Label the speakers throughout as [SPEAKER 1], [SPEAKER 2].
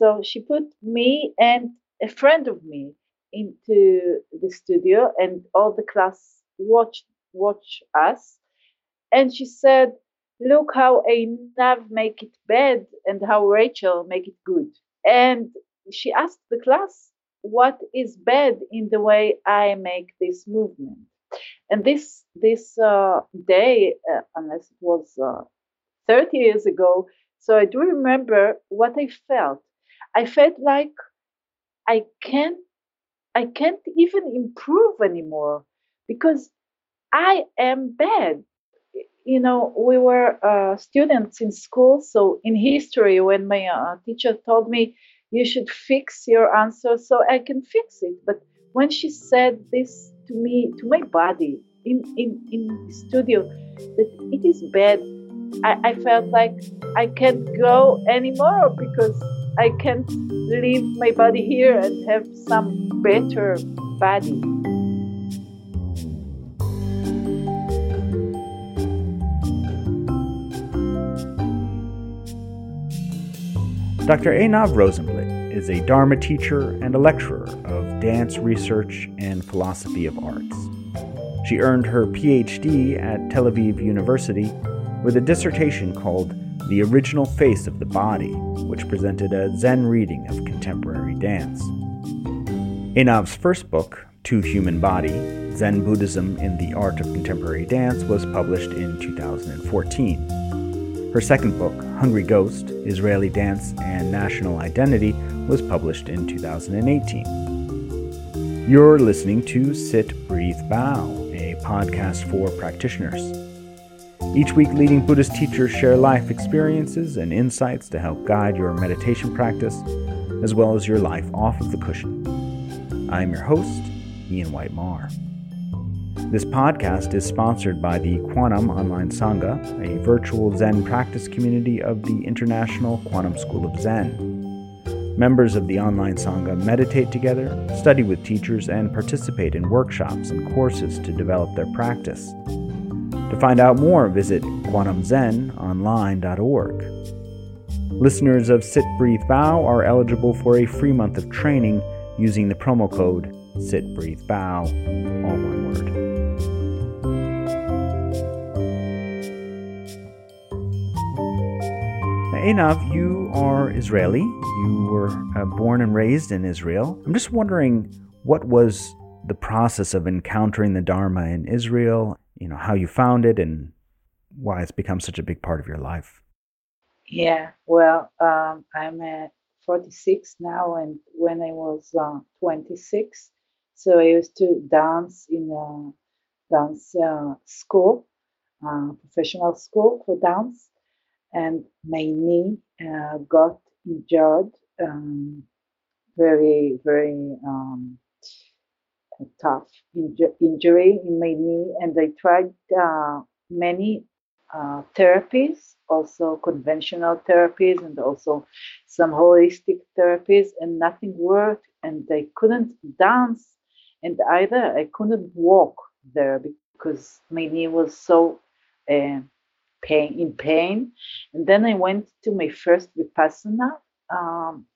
[SPEAKER 1] So she put me and a friend of me into the studio, and all the class watched watch us. And she said, "Look how Einav make it bad, and how Rachel make it good." And she asked the class, "What is bad in the way I make this movement?" And this this uh, day, uh, unless it was uh, 30 years ago, so I do remember what I felt. I felt like I can't I can't even improve anymore because I am bad. You know, we were uh, students in school, so in history, when my uh, teacher told me you should fix your answer so I can fix it, but when she said this to me, to my body in in in the studio, that it is bad, I, I felt like I can't go anymore because I can't leave my body here and have some better body.
[SPEAKER 2] Dr. Einav Rosenblit is a Dharma teacher and a lecturer of dance research and philosophy of arts. She earned her PhD at Tel Aviv University with a dissertation called The Original Face of the Body, which presented a Zen reading of contemporary dance. Einav's first book, To Human Body Zen Buddhism in the Art of Contemporary Dance, was published in 2014. Her second book, Hungry Ghost Israeli Dance and National Identity, was published in 2018. You're listening to Sit, Breathe, Bow, a podcast for practitioners. Each week, leading Buddhist teachers share life experiences and insights to help guide your meditation practice, as well as your life off of the cushion. I'm your host, Ian White Marr. This podcast is sponsored by the Quantum Online Sangha, a virtual Zen practice community of the International Quantum School of Zen. Members of the online Sangha meditate together, study with teachers, and participate in workshops and courses to develop their practice. To find out more, visit kwanumzenonline.org. Listeners of Sit, Breathe, Bow are eligible for a free month of training using the promo code Sit, Breathe, Bow, all one word. Einav, you are Israeli. You were uh, born and raised in Israel. I'm just wondering what was the process of encountering the Dharma in Israel you know how you found it and why it's become such a big part of your life.
[SPEAKER 1] Yeah, well, um, I'm at 46 now, and when I was uh, 26, so I used to dance in a dance uh, school, uh, professional school for dance, and my knee uh, got injured, um, very, very um, tough inju- injury in my knee, and I tried uh, many uh, therapies, also conventional therapies, and also some holistic therapies, and nothing worked. And I couldn't dance, and either I couldn't walk there because my knee was so uh, pain in pain. And then I went to my first vipassana um,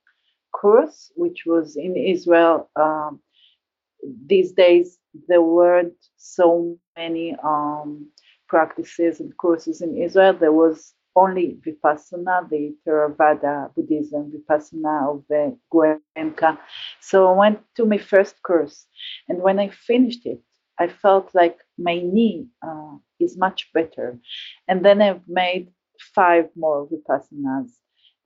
[SPEAKER 1] course, which was in Israel. Um, these days there weren't so many um, practices and courses in Israel. There was only Vipassana, the Theravada Buddhism, Vipassana of the Goenka. So I went to my first course, and when I finished it, I felt like my knee uh, is much better. And then I've made five more Vipassanas,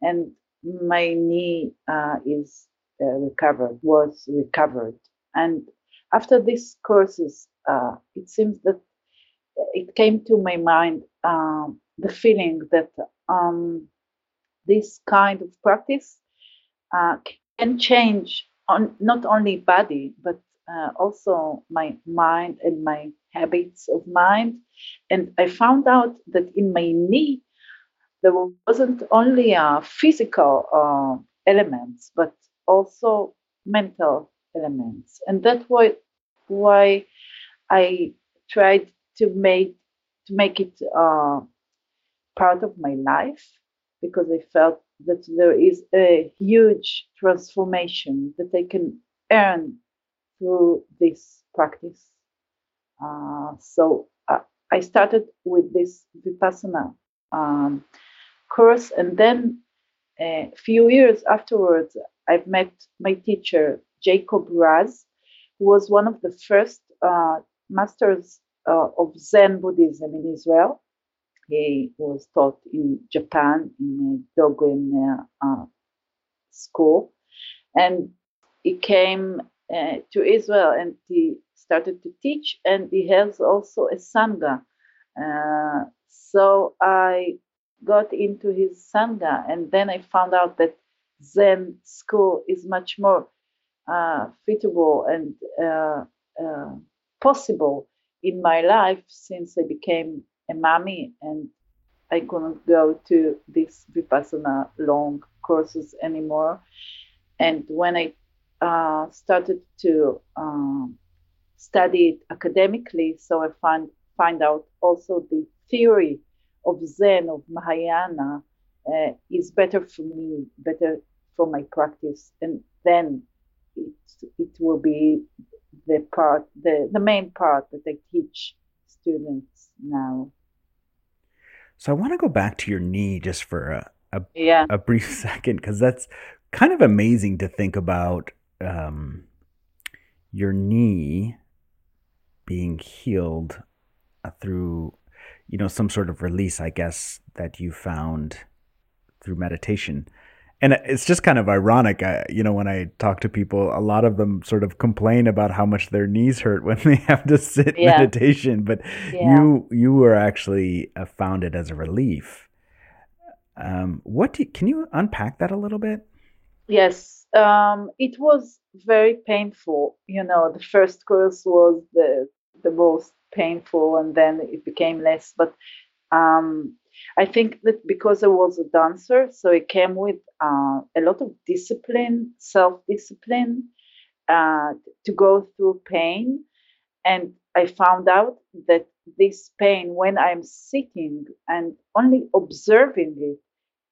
[SPEAKER 1] and my knee uh, is uh, recovered, was recovered. And after these courses, uh, it seems that it came to my mind um, the feeling that um, this kind of practice uh, can change on not only body but uh, also my mind and my habits of mind. And I found out that in my knee there wasn't only uh, physical uh, elements but also mental elements. And that's why why I tried to make to make it uh, part of my life because I felt that there is a huge transformation that I can earn through this practice. Uh, so uh, I started with this Vipassana um, course, and then a few years afterwards, I've met my teacher, Jacob Raz, who was one of the first uh, masters uh, of Zen Buddhism in Israel. He was taught in Japan in a Dogen uh, school, and he came uh, to Israel and he started to teach, and he has also a sangha. Uh, so I got into his sangha, and then I found out that Zen school is much more uh, fitable and uh, uh, possible in my life since I became a mommy and I couldn't go to these vipassana long courses anymore. And when I uh, started to um, study it academically, so I find find out also the theory of Zen of Mahayana uh, is better for me, better for my practice, and then it it will be the part, the the main part that I teach students now.
[SPEAKER 2] So I want to go back to your knee just for a a,
[SPEAKER 1] Yeah,
[SPEAKER 2] a brief second because that's kind of amazing to think about um, your knee being healed uh, through you know some sort of release i guess that you found through meditation and it's just kind of ironic I, you know when i talk to people a lot of them sort of complain about how much their knees hurt when they have to sit
[SPEAKER 1] Yeah.
[SPEAKER 2] meditation but
[SPEAKER 1] yeah.
[SPEAKER 2] you you were actually uh, found it as a relief um, what do can you unpack that a little bit
[SPEAKER 1] Yes, um, it was very painful. You know, the first course was the the most painful, and then it became less. But um, I think that because I was a dancer, so it came with uh, a lot of discipline, self discipline, uh, to go through pain. And I found out that this pain, when I'm sitting and only observing it,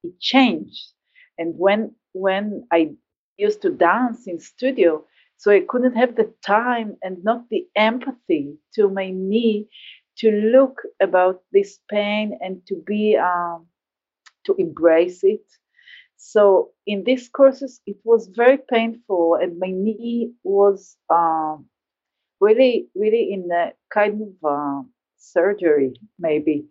[SPEAKER 1] it changed. And when when I used to dance in studio, so I couldn't have the time and not the empathy to my knee to look about this pain and to be um, to embrace it. So in these courses, it was very painful, and my knee was um, really, really in a kind of uh, surgery, maybe.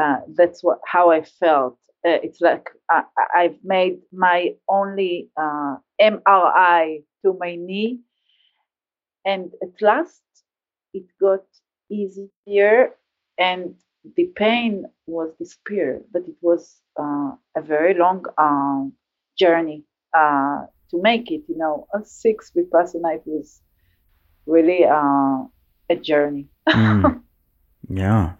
[SPEAKER 1] Uh, that's what how I felt. Uh, it's like I, I've made my only uh, MRI to my knee, and at last it got easier, and the pain was disappeared. But it was uh, a very long um, journey uh, to make it. You know, a six vipassana it was really uh, a journey.
[SPEAKER 2] Mm. Yeah.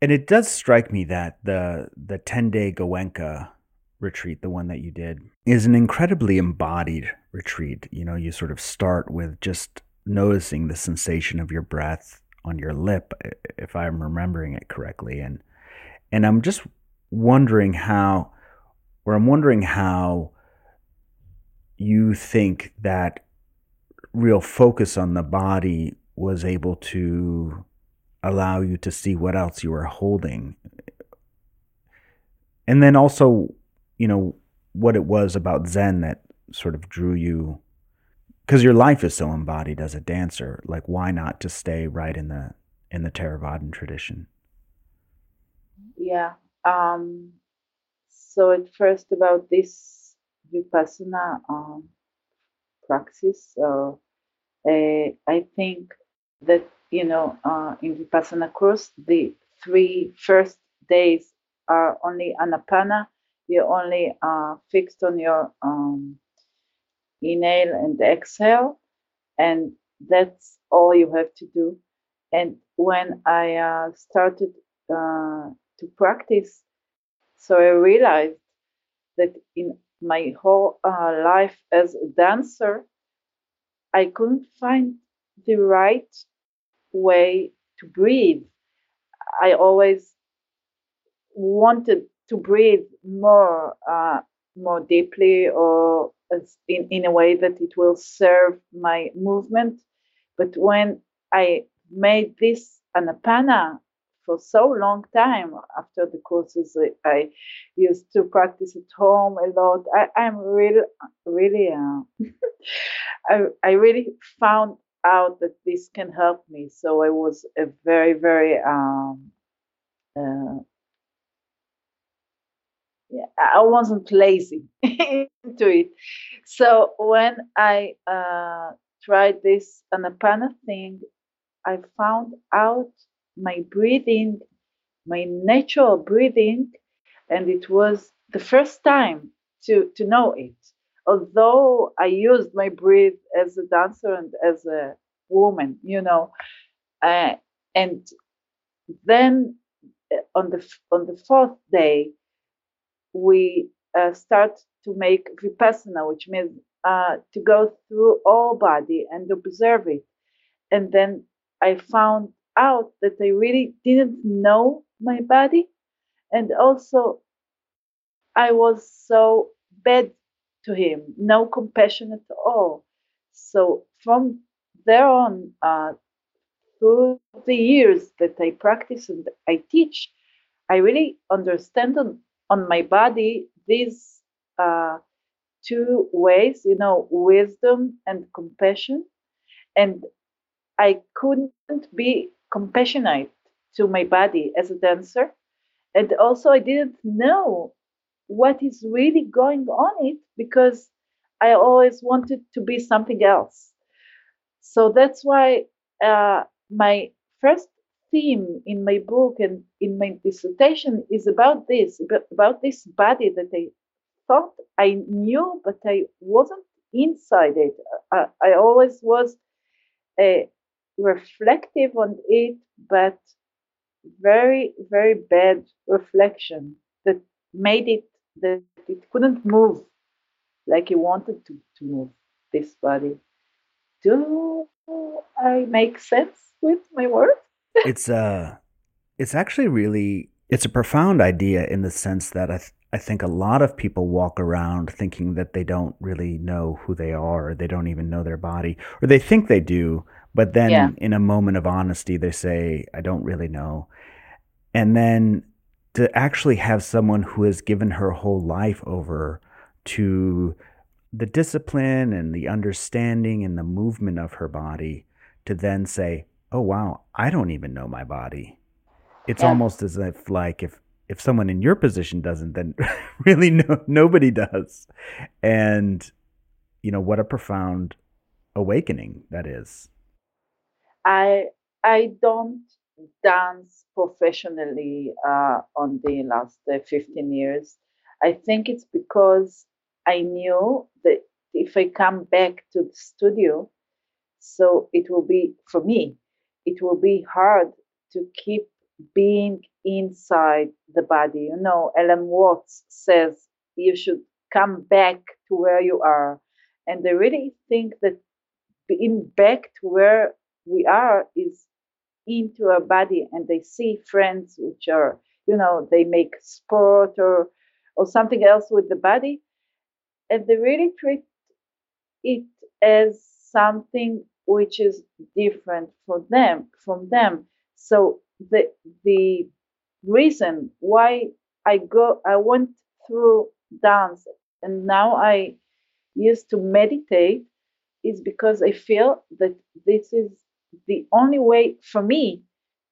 [SPEAKER 2] And it does strike me that the the 10-day Goenka retreat, the one that you did, is an incredibly embodied retreat. You know, you sort of start with just noticing the sensation of your breath on your lip if I'm remembering it correctly and and I'm just wondering how or I'm wondering how you think that real focus on the body was able to allow you to see what else you were holding. And then also, you know, what it was about Zen that sort of drew you because your life is so embodied as a dancer. Like why not just stay right in the in the Theravadan tradition?
[SPEAKER 1] Yeah. Um, so at first about this vipassana um, praxis, uh, I think that you know uh, in vipassana course the three first days are only anapana. You're only uh, fixed on your um, inhale and exhale, and that's all you have to do. And when I uh, started uh, to practice, so I realized that in my whole uh, life as a dancer, I couldn't find the right way to breathe. I always wanted to breathe more uh, more deeply or in, in a way that it will serve my movement. But when I made this anapana for so long time after the courses I, I used to practice at home a lot. I, am really, really, uh, I, I really found out that this can help me. So I was a very, very, um, uh, I wasn't lazy into it. So when I uh, tried this anapana thing, I found out my breathing, my natural breathing, and it was the first time to, to know it. Although I used my breath as a dancer and as a woman, you know, uh, and then uh, on the on the fourth day, we uh, start to make vipassana, which means uh, to go through all body and observe it. And then I found out that I really didn't know my body. And also, I was so bad to him, no compassion at all. So from there on, uh, through the years that I practice and I teach, I really understand on, my body these uh, two ways, you know, wisdom and compassion. And I couldn't be compassionate to my body as a dancer. And also, I didn't know what is really going on it because I always wanted to be something else. So that's why uh, my first theme in my book and in my dissertation is about this, about this body that I thought I knew, but I wasn't inside it. I, I always was a reflective on it, but very, very bad reflection that made it that it couldn't move like it wanted to, to move this body. Do I make sense with my words?
[SPEAKER 2] It's uh it's actually really it's a profound idea in the sense that I th- I think a lot of people walk around thinking that they don't really know who they are, or they don't even know their body, or they think they do, but then yeah. in a moment of honesty, they say, I don't really know. And then to actually have someone who has given her whole life over to the discipline and the understanding and the movement of her body to then say, Oh, wow, I don't even know my body. It's yeah. almost as if, like, if if someone in your position doesn't, then really no, nobody does. And, you know, what a profound awakening that is.
[SPEAKER 1] I I don't dance professionally uh, on the last uh, 15 years. I think it's because I knew that if I come back to the studio, so it will be for me, it will be hard to keep being inside the body. You know, Alan Watts says you should come back to where you are. And I really think that being back to where we are is into our body and they see friends which are you know they make sport or or something else with the body and they really treat it as something which is different for them from them so the the reason why i go i went through dance and now i used to meditate is because i feel that this is the only way for me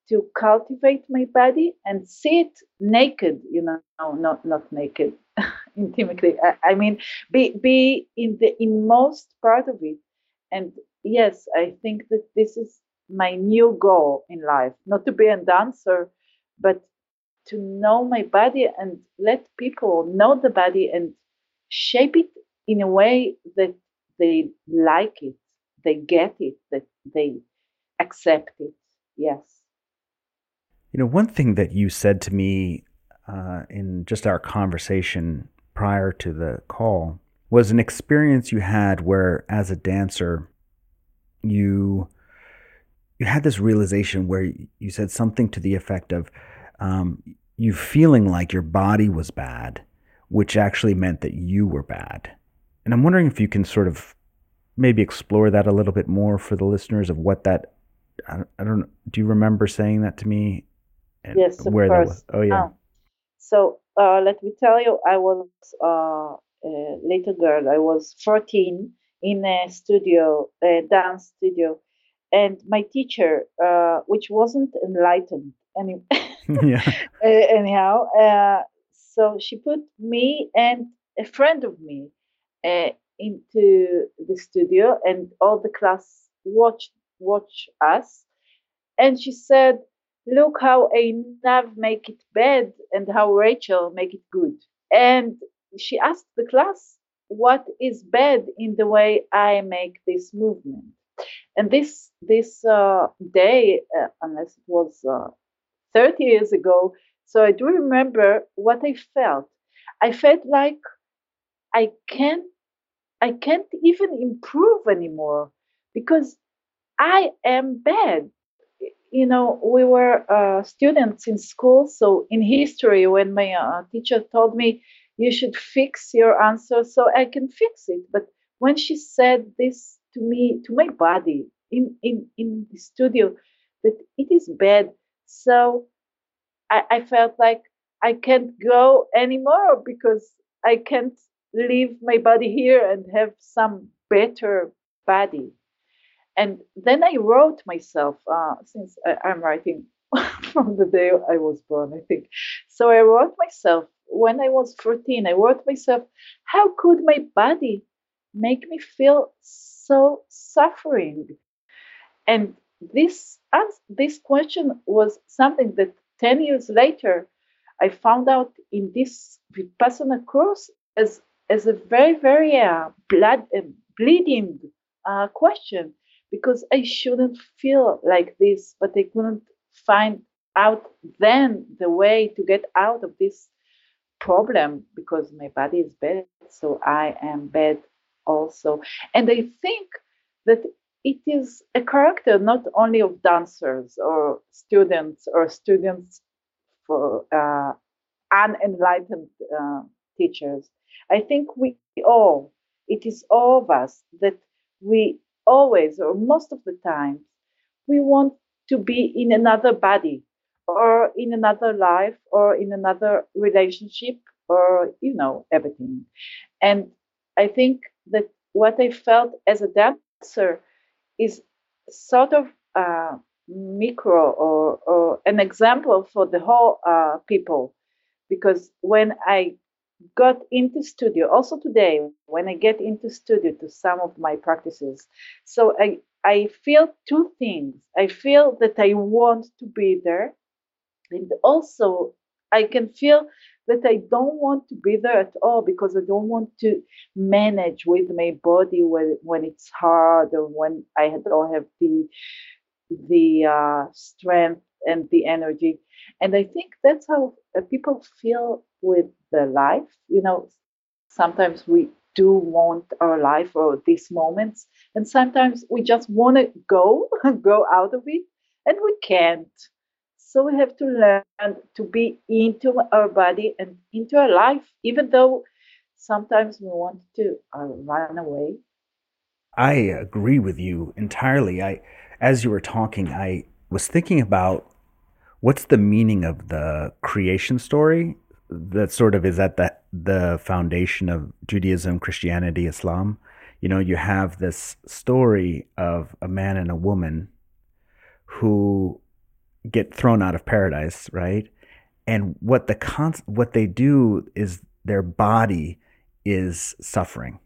[SPEAKER 1] to cultivate my body and see it naked, you know, no, not not naked, intimately. I, I, mean, be be in the inmost part of it. And yes, I think that this is my new goal in life, not to be a dancer, but to know my body and let people know the body and shape it in a way that they like it, they get it, that they accept it. Yes.
[SPEAKER 2] You know, one thing that you said to me uh, in just our conversation prior to the call was an experience you had where, as a dancer, you you had this realization where you said something to the effect of um, you feeling like your body was bad which actually meant that you were bad. And I'm wondering if you can sort of maybe explore that a little bit more for the listeners of what that. I, I don't. Do you remember saying that to me?
[SPEAKER 1] And yes, of where course.
[SPEAKER 2] Oh yeah. Um,
[SPEAKER 1] so uh, let me tell you, I was uh, a little girl. I was 14 in a studio, a dance studio, and my teacher, uh, which wasn't enlightened any, yeah. anyhow, uh, so she put me and a friend of me uh, into the studio, and all the class watched watch us, and she said, "Look how Einav make it bad, and how Rachel make it good." And she asked the class, "What is bad in the way I make this movement?" And this this uh, day, uh, unless it was uh, 30 years ago, so I do remember what I felt. I felt like I can't I can't even improve anymore because I am bad. You know, we were uh, students in school, so in history, when my uh, teacher told me you should fix your answer so I can fix it, but when she said this to me, to my body in in in the studio, that it is bad, so I, I felt like I can't go anymore because I can't leave my body here and have some better body. And then I wrote myself, uh, since I, I'm writing from the day I was born, I think. So I wrote myself when I was 14, I wrote myself, how could my body make me feel so suffering? And this this question was something that 10 years later, I found out in this Vipassana course as, as a very, very uh, blood, uh, bleeding uh, question because I shouldn't feel like this, but I couldn't find out then the way to get out of this problem because my body is bad, so I am bad also. And I think that it is a character not only of dancers or students or students for uh, unenlightened uh, teachers. I think we all, it is all of us that we always or most of the time, we want to be in another body or in another life or in another relationship or, you know, everything. And I think that what I felt as a dancer is sort of uh, micro or, or an example for the whole uh, people because when i got into studio also today when i get into studio to some of my practices so i i feel two things i feel that i want to be there and also i can feel that I don't want to be there at all because I don't want to manage with my body when, when it's hard or when I don't have the the uh, strength and the energy. And I think that's how uh, people feel with their life. You know, sometimes we do want our life or these moments, and sometimes we just want to go, go out of it, and we can't. So we have to learn to be into our body and into our life, even though sometimes we want to uh, run away.
[SPEAKER 2] I agree with you entirely. I, as you were talking, I was thinking about what's the meaning of the creation story that sort of is at the the foundation of Judaism, Christianity, Islam. You know, you have this story of a man and a woman who get thrown out of paradise, right? And what the con- what they do is their body is suffering,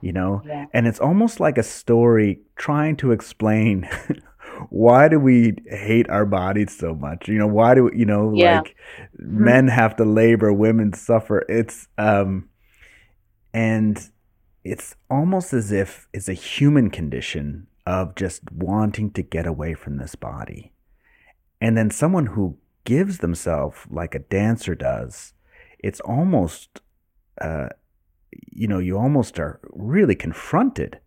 [SPEAKER 2] you know, yeah. and it's almost like a story trying to explain why do we hate our bodies so much? You know, why do we, you know yeah. like mm-hmm. men have to labor, women suffer. It's um, and it's almost as if it's a human condition of just wanting to get away from this body and then someone who gives themselves like a dancer does, it's almost, uh, you know, you almost are really confronted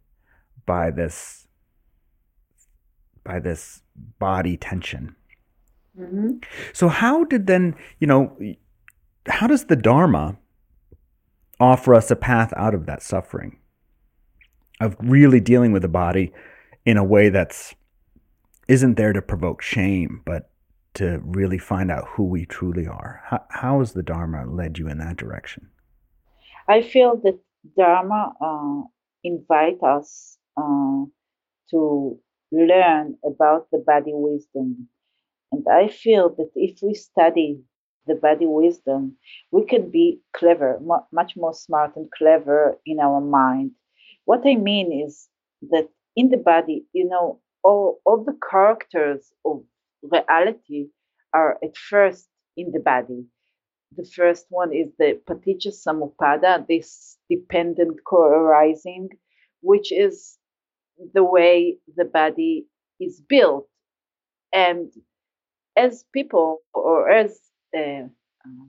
[SPEAKER 2] by this, by this body tension. Mm-hmm. So how did then, you know, how does the Dharma offer us a path out of that suffering, of really dealing with the body in a way that's isn't there to provoke shame, but to really find out who we truly are. How, how has the Dharma led you in that direction?
[SPEAKER 1] I feel that Dharma uh, invite us uh, to learn about the body wisdom. And I feel that if we study the body wisdom, we can be clever, much more smart and clever in our mind. What I mean is that in the body, you know, all, all the characters of reality are at first in the body. The first one is the paticca samuppada, this dependent co-arising, which is the way the body is built. And as people or as uh,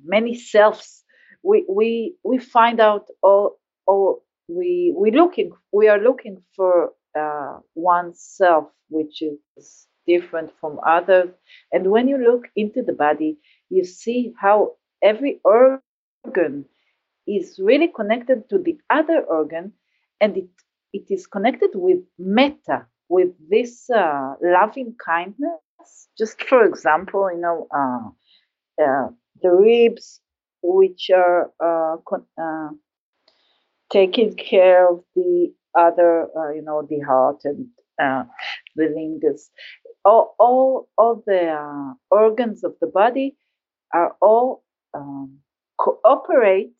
[SPEAKER 1] many selves, we, we, we find out all, all we, we looking, we are looking for uh, oneself, which is different from others. And when you look into the body, you see how every organ is really connected to the other organ and it, it is connected with metta, with this uh, loving kindness. Just for example, you know, uh, uh, the ribs, which are uh, con- uh, taking care of the other, uh, you know, the heart and the lingus all all all the uh, organs of the body are all um, cooperate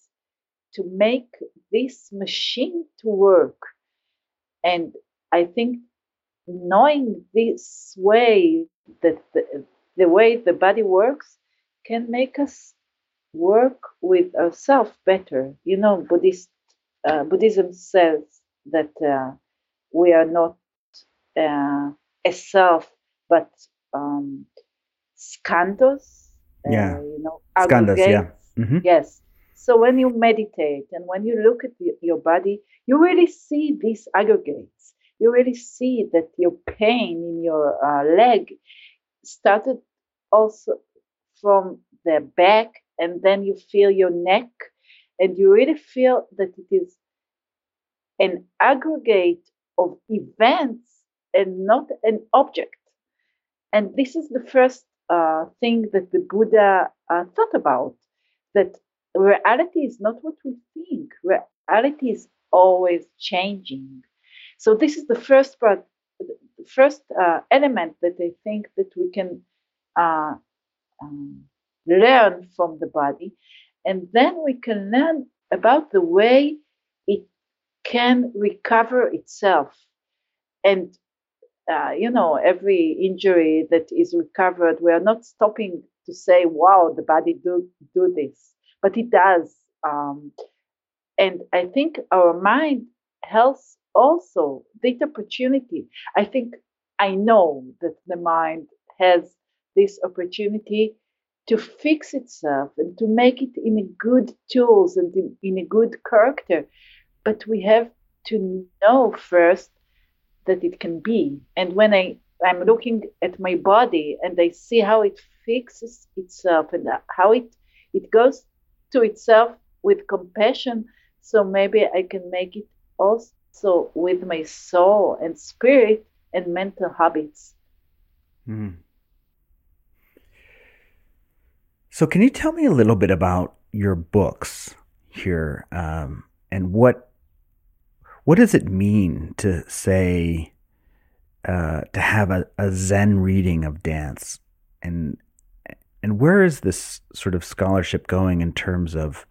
[SPEAKER 1] to make this machine to work. And i think knowing this way that the, the way the body works can make us work with ourselves better. You know buddhist uh, buddhism says that uh, we are not uh, a self but um, skandhas,
[SPEAKER 2] uh, yeah, uh,
[SPEAKER 1] you know,
[SPEAKER 2] skandhas, yeah,
[SPEAKER 1] mm-hmm. yes. So when you meditate and when you look at the, your body, you really see these aggregates. You really see that your pain in your uh, leg started also from the back, and then you feel your neck, and you really feel that it is an aggregate of events and not an object. And this is the first uh, thing that the Buddha uh, thought about that reality is not what we think, reality is always changing. So, this is the first part, the first uh, element that I think that we can uh, um, learn from the body. And then we can learn about the way can recover itself. And uh, you know, every injury that is recovered, we are not stopping to say, wow, the body do, do this, but it does. Um, and I think our mind has also this opportunity. I think I know that the mind has this opportunity to fix itself and to make it in a good tools and in, in a good character. But we have to know first that it can be. And when I, I'm looking at my body and I see how it fixes itself and how it, it goes to itself with compassion, so maybe I can make it also with my soul and spirit and mental habits.
[SPEAKER 2] Mm. So, can you tell me a little bit about your books here um, and what what does it mean to say uh, to have a, a Zen reading of dance, and and where is this sort of scholarship going in terms of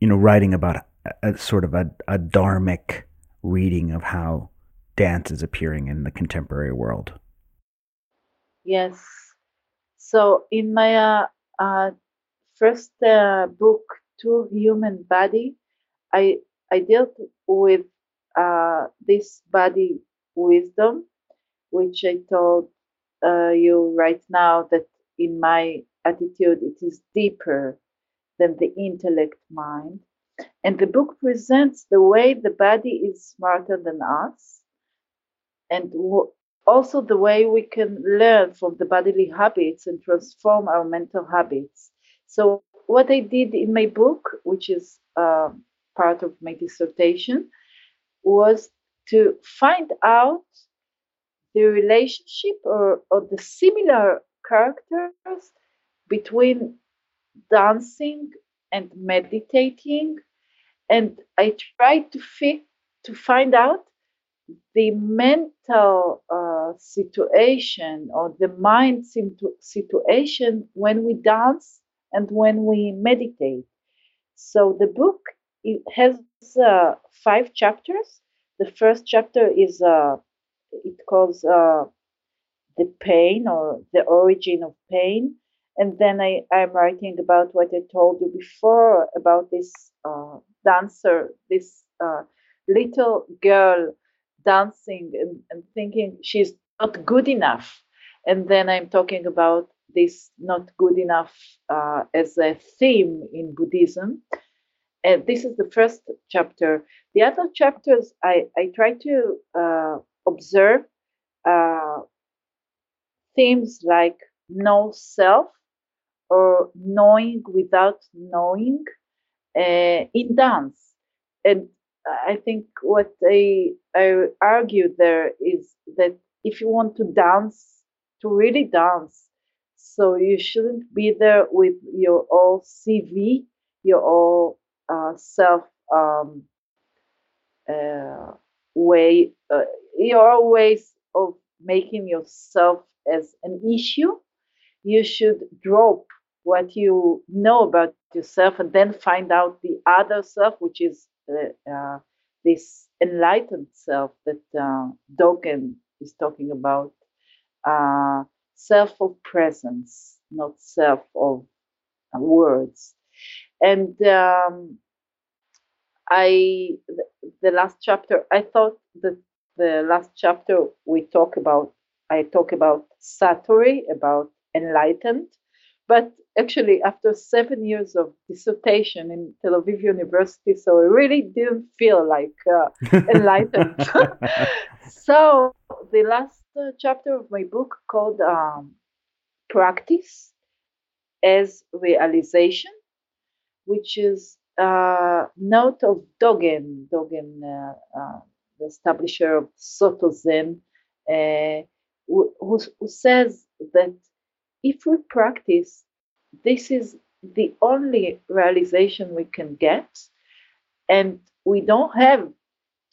[SPEAKER 2] you know writing about a, a sort of a, a dharmic reading of how dance is appearing in the contemporary world?
[SPEAKER 1] Yes. So in my uh, uh, first uh, book, To Human Body, I I dealt with uh, this body wisdom, which I told uh, you right now that in my attitude it is deeper than the intellect mind. And the book presents the way the body is smarter than us, and w- also the way we can learn from the bodily habits and transform our mental habits. So, what I did in my book, which is uh, part of my dissertation was to find out the relationship or, or the similar characters between dancing and meditating and i tried to fit to find out the mental uh, situation or the mind situation when we dance and when we meditate. So the book it has uh, five chapters. The first chapter is uh, it calls uh, the pain or the origin of pain, and then I I'm writing about what I told you before about this uh, dancer, this uh, little girl dancing and, and thinking she's not good enough. And then I'm talking about this not good enough uh, as a theme in Buddhism. And this is the first chapter. The other chapters, I, I try to uh, observe uh, themes like no self or knowing without knowing uh, in dance. And I think what I, I argue there is that if you want to dance, to really dance, so you shouldn't be there with your all CV, your all uh, self um, uh, way, uh, your ways of making yourself as an issue. You should drop what you know about yourself and then find out the other self, which is uh, this enlightened self that uh, Dogen is talking about, uh, self of presence, not self of words. And um, I, the, last chapter, I thought that the last chapter we talk about, I talk about Satori, about enlightened, but actually after seven years of dissertation in Tel Aviv University, so I really didn't feel like uh, enlightened. so the last uh, chapter of my book called um, Practice as Realization, which is a note of Dogen, Dogen, uh, uh, the establisher of Soto Zen, uh, who, who says that if we practice this is the only realization we can get. And we don't have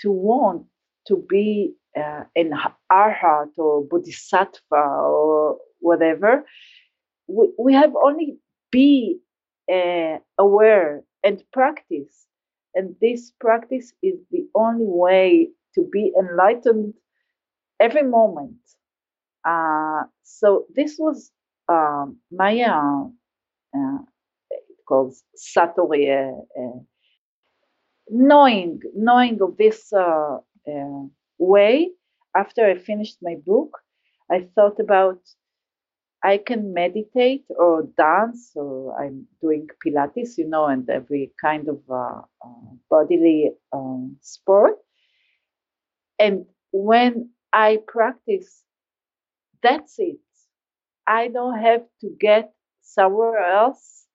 [SPEAKER 1] to want to be uh, an arhat or bodhisattva or whatever. We, we have only be uh, aware and practice. And this practice is the only way to be enlightened every moment. Uh, so this was um, my uh, uh, called Satori, uh, uh, knowing knowing of this way. After I finished my book, I thought about I can meditate or dance, or I'm doing Pilates, you know, and every kind of uh, uh, bodily um, sport. And when I practice, that's it. I don't have to get somewhere else.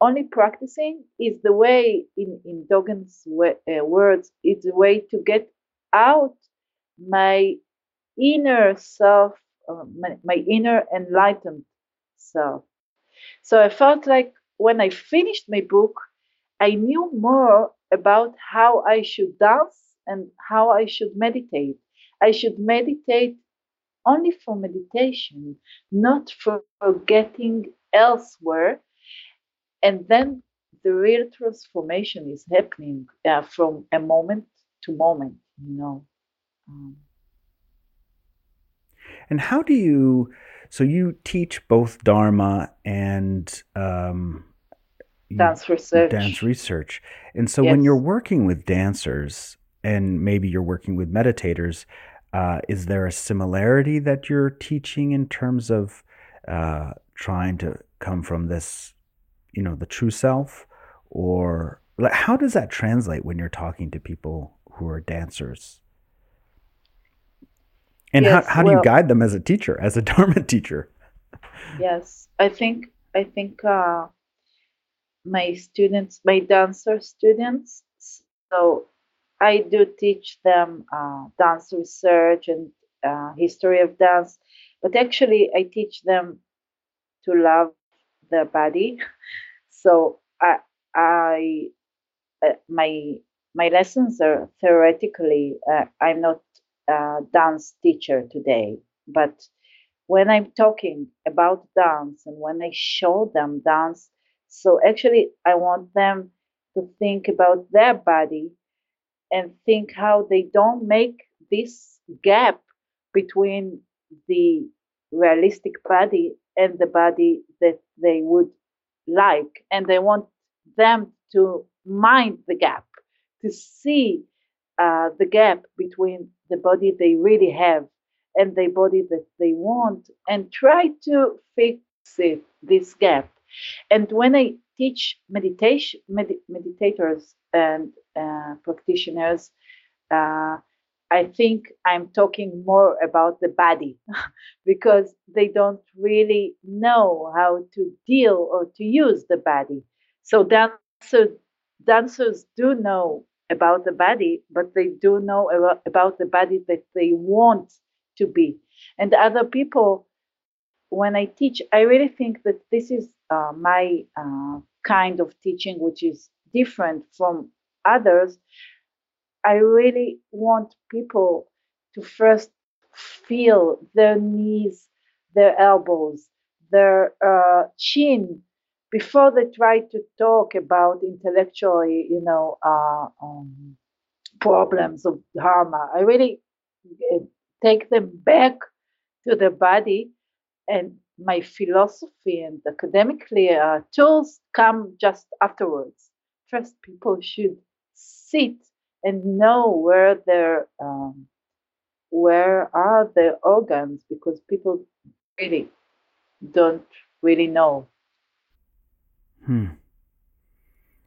[SPEAKER 1] Only practicing is the way, in, in Dogen's uh, words, it's the way to get out my inner self, uh, my, my inner enlightened self. So I felt like when I finished my book, I knew more about how I should dance and how I should meditate. I should meditate only for meditation, not for getting elsewhere. And then the real transformation is happening uh, from a moment to moment, you know. Um,
[SPEAKER 2] and how do you? So you teach both Dharma and um,
[SPEAKER 1] dance research.
[SPEAKER 2] Dance research. And so yes. when you're working with dancers, and maybe you're working with meditators, uh, is there a similarity that you're teaching in terms of uh, trying to come from this, you know, the true self, or like, how does that translate when you're talking to people who are dancers? And yes, how, how do well, you guide them as a teacher, as a Dharma teacher?
[SPEAKER 1] Yes, I think I think uh, my students, my dancer students. So I do teach them uh, dance research and uh, history of dance, but actually I teach them to love their body. So I, I, uh, my my lessons are theoretically. Uh, I'm not a dance teacher today, but when I'm talking about dance and when I show them dance, so actually I want them to think about their body and think how they don't make this gap between the realistic body and the body that they would like. And I want them to mind the gap, to see uh, the gap between the body they really have and the body that they want and try to fix it, this gap. And when I teach meditation, med- meditators and uh, practitioners, uh, I think I'm talking more about the body because they don't really know how to deal or to use the body. So dancers, dancers do know about the body, but they do know about the body that they want to be. And other people, when I teach, I really think that this is uh, my uh, kind of teaching, which is different from others, I really want people to first feel their knees, their elbows, their uh, chin before they try to talk about intellectually, you know, uh, um, problems of dharma. I really uh, take them back to their body, and my philosophy and academically uh, tools come just afterwards. First, people should sit and know where their um, where are the organs because people really don't really know.
[SPEAKER 2] Hmm.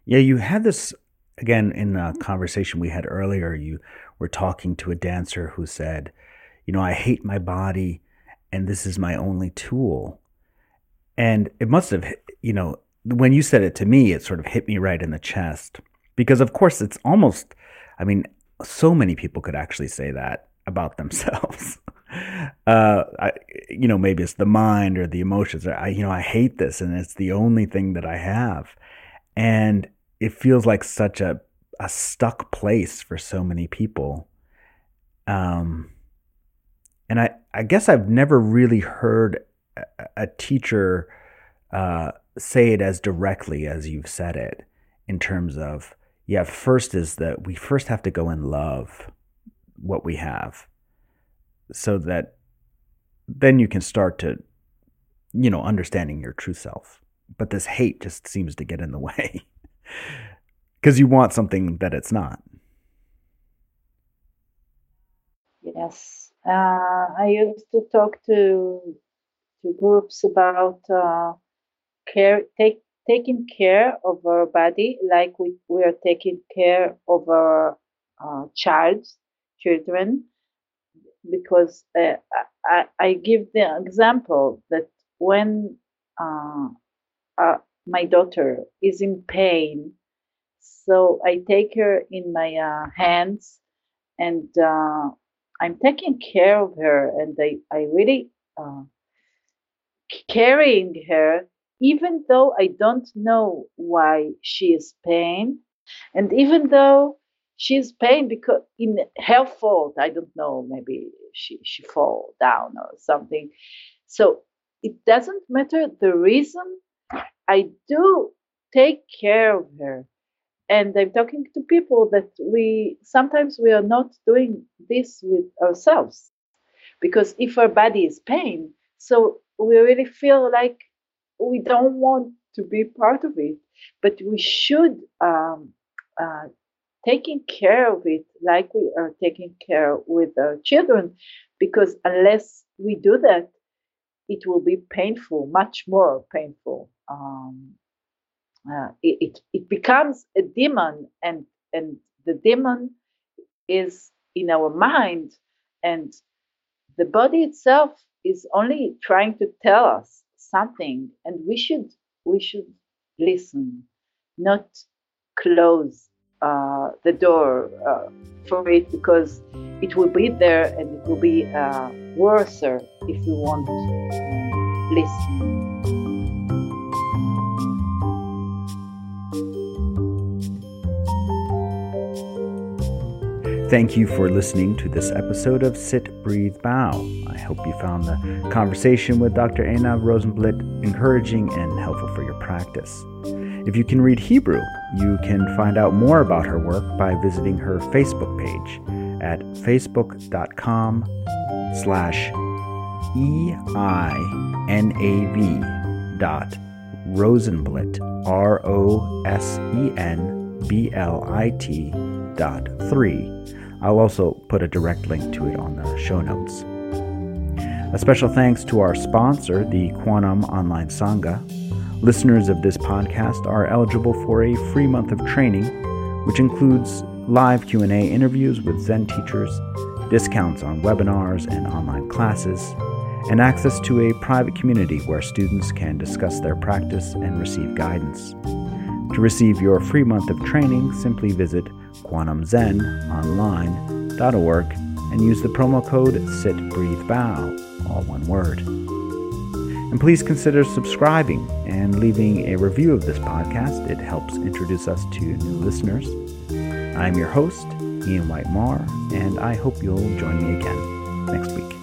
[SPEAKER 2] Yeah, you had this again in a conversation we had earlier. You were talking to a dancer who said, "You know, I hate my body, and this is my only tool." And it must have, you know, when you said it to me, it sort of hit me right in the chest because, of course, it's almost I mean, so many people could actually say that about themselves. Uh, I, you know, maybe it's the mind or the emotions. Or I, you know, I hate this, and it's the only thing that I have, and it feels like such a a stuck place for so many people. Um, and I, I guess I've never really heard a, a teacher uh, say it as directly as you've said it, in terms of yeah, first is that we first have to go and love what we have so that then you can start to, you know, understanding your true self. But this hate just seems to get in the way because you want something that it's not.
[SPEAKER 1] Yes. Uh, I used to talk to to groups about uh, care, take taking care of our body like we, we are taking care of our uh, child, children, because uh, I, I give the example that when uh, uh, my daughter is in pain, so I take her in my uh, hands and uh, I'm taking care of her and I, I really carrying her even though I don't know why she is pain, and even though she is pain because in her fault, I don't know, maybe she she fall down or something. So it doesn't matter the reason. I do take care of her. And I'm talking to people that we sometimes we are not doing this with ourselves. Because if our body is pain, so we really feel like we don't want to be part of it, but we should um, uh, taking care of it like we are taking care with our children, because unless we do that, it will be painful, much more painful. Um, uh, it, it, it becomes a demon, and and the demon is in our mind, and the body itself is only trying to tell us something and we should we should listen not close uh, the door uh, for it because it will be there and it will be uh, worse if we want to listen.
[SPEAKER 2] Thank you for listening to this episode of Sit, Breathe, Bow. I hope you found the conversation with Dr. Einav Rosenblit encouraging and helpful for your practice. If you can read Hebrew, you can find out more about her work by visiting her Facebook page at facebook.com slash E-I-N-A-V dot Rosenblit, R-O-S-E-N-B-L-I-T dot three I'll also put a direct link to it on the show notes. A special thanks to our sponsor, the Quantum Online Sangha. Listeners of this podcast are eligible for a free month of training, which includes live Q&A interviews with Zen teachers, discounts on webinars and online classes, and access to a private community where students can discuss their practice and receive guidance. To receive your free month of training, simply visit kwanumzenonline.org and use the promo code SITBREATHEBOW, all one word. And please consider subscribing and leaving a review of this podcast. It helps introduce us to new listeners. I'm your host, Ian White Marr, and I hope you'll join me again next week.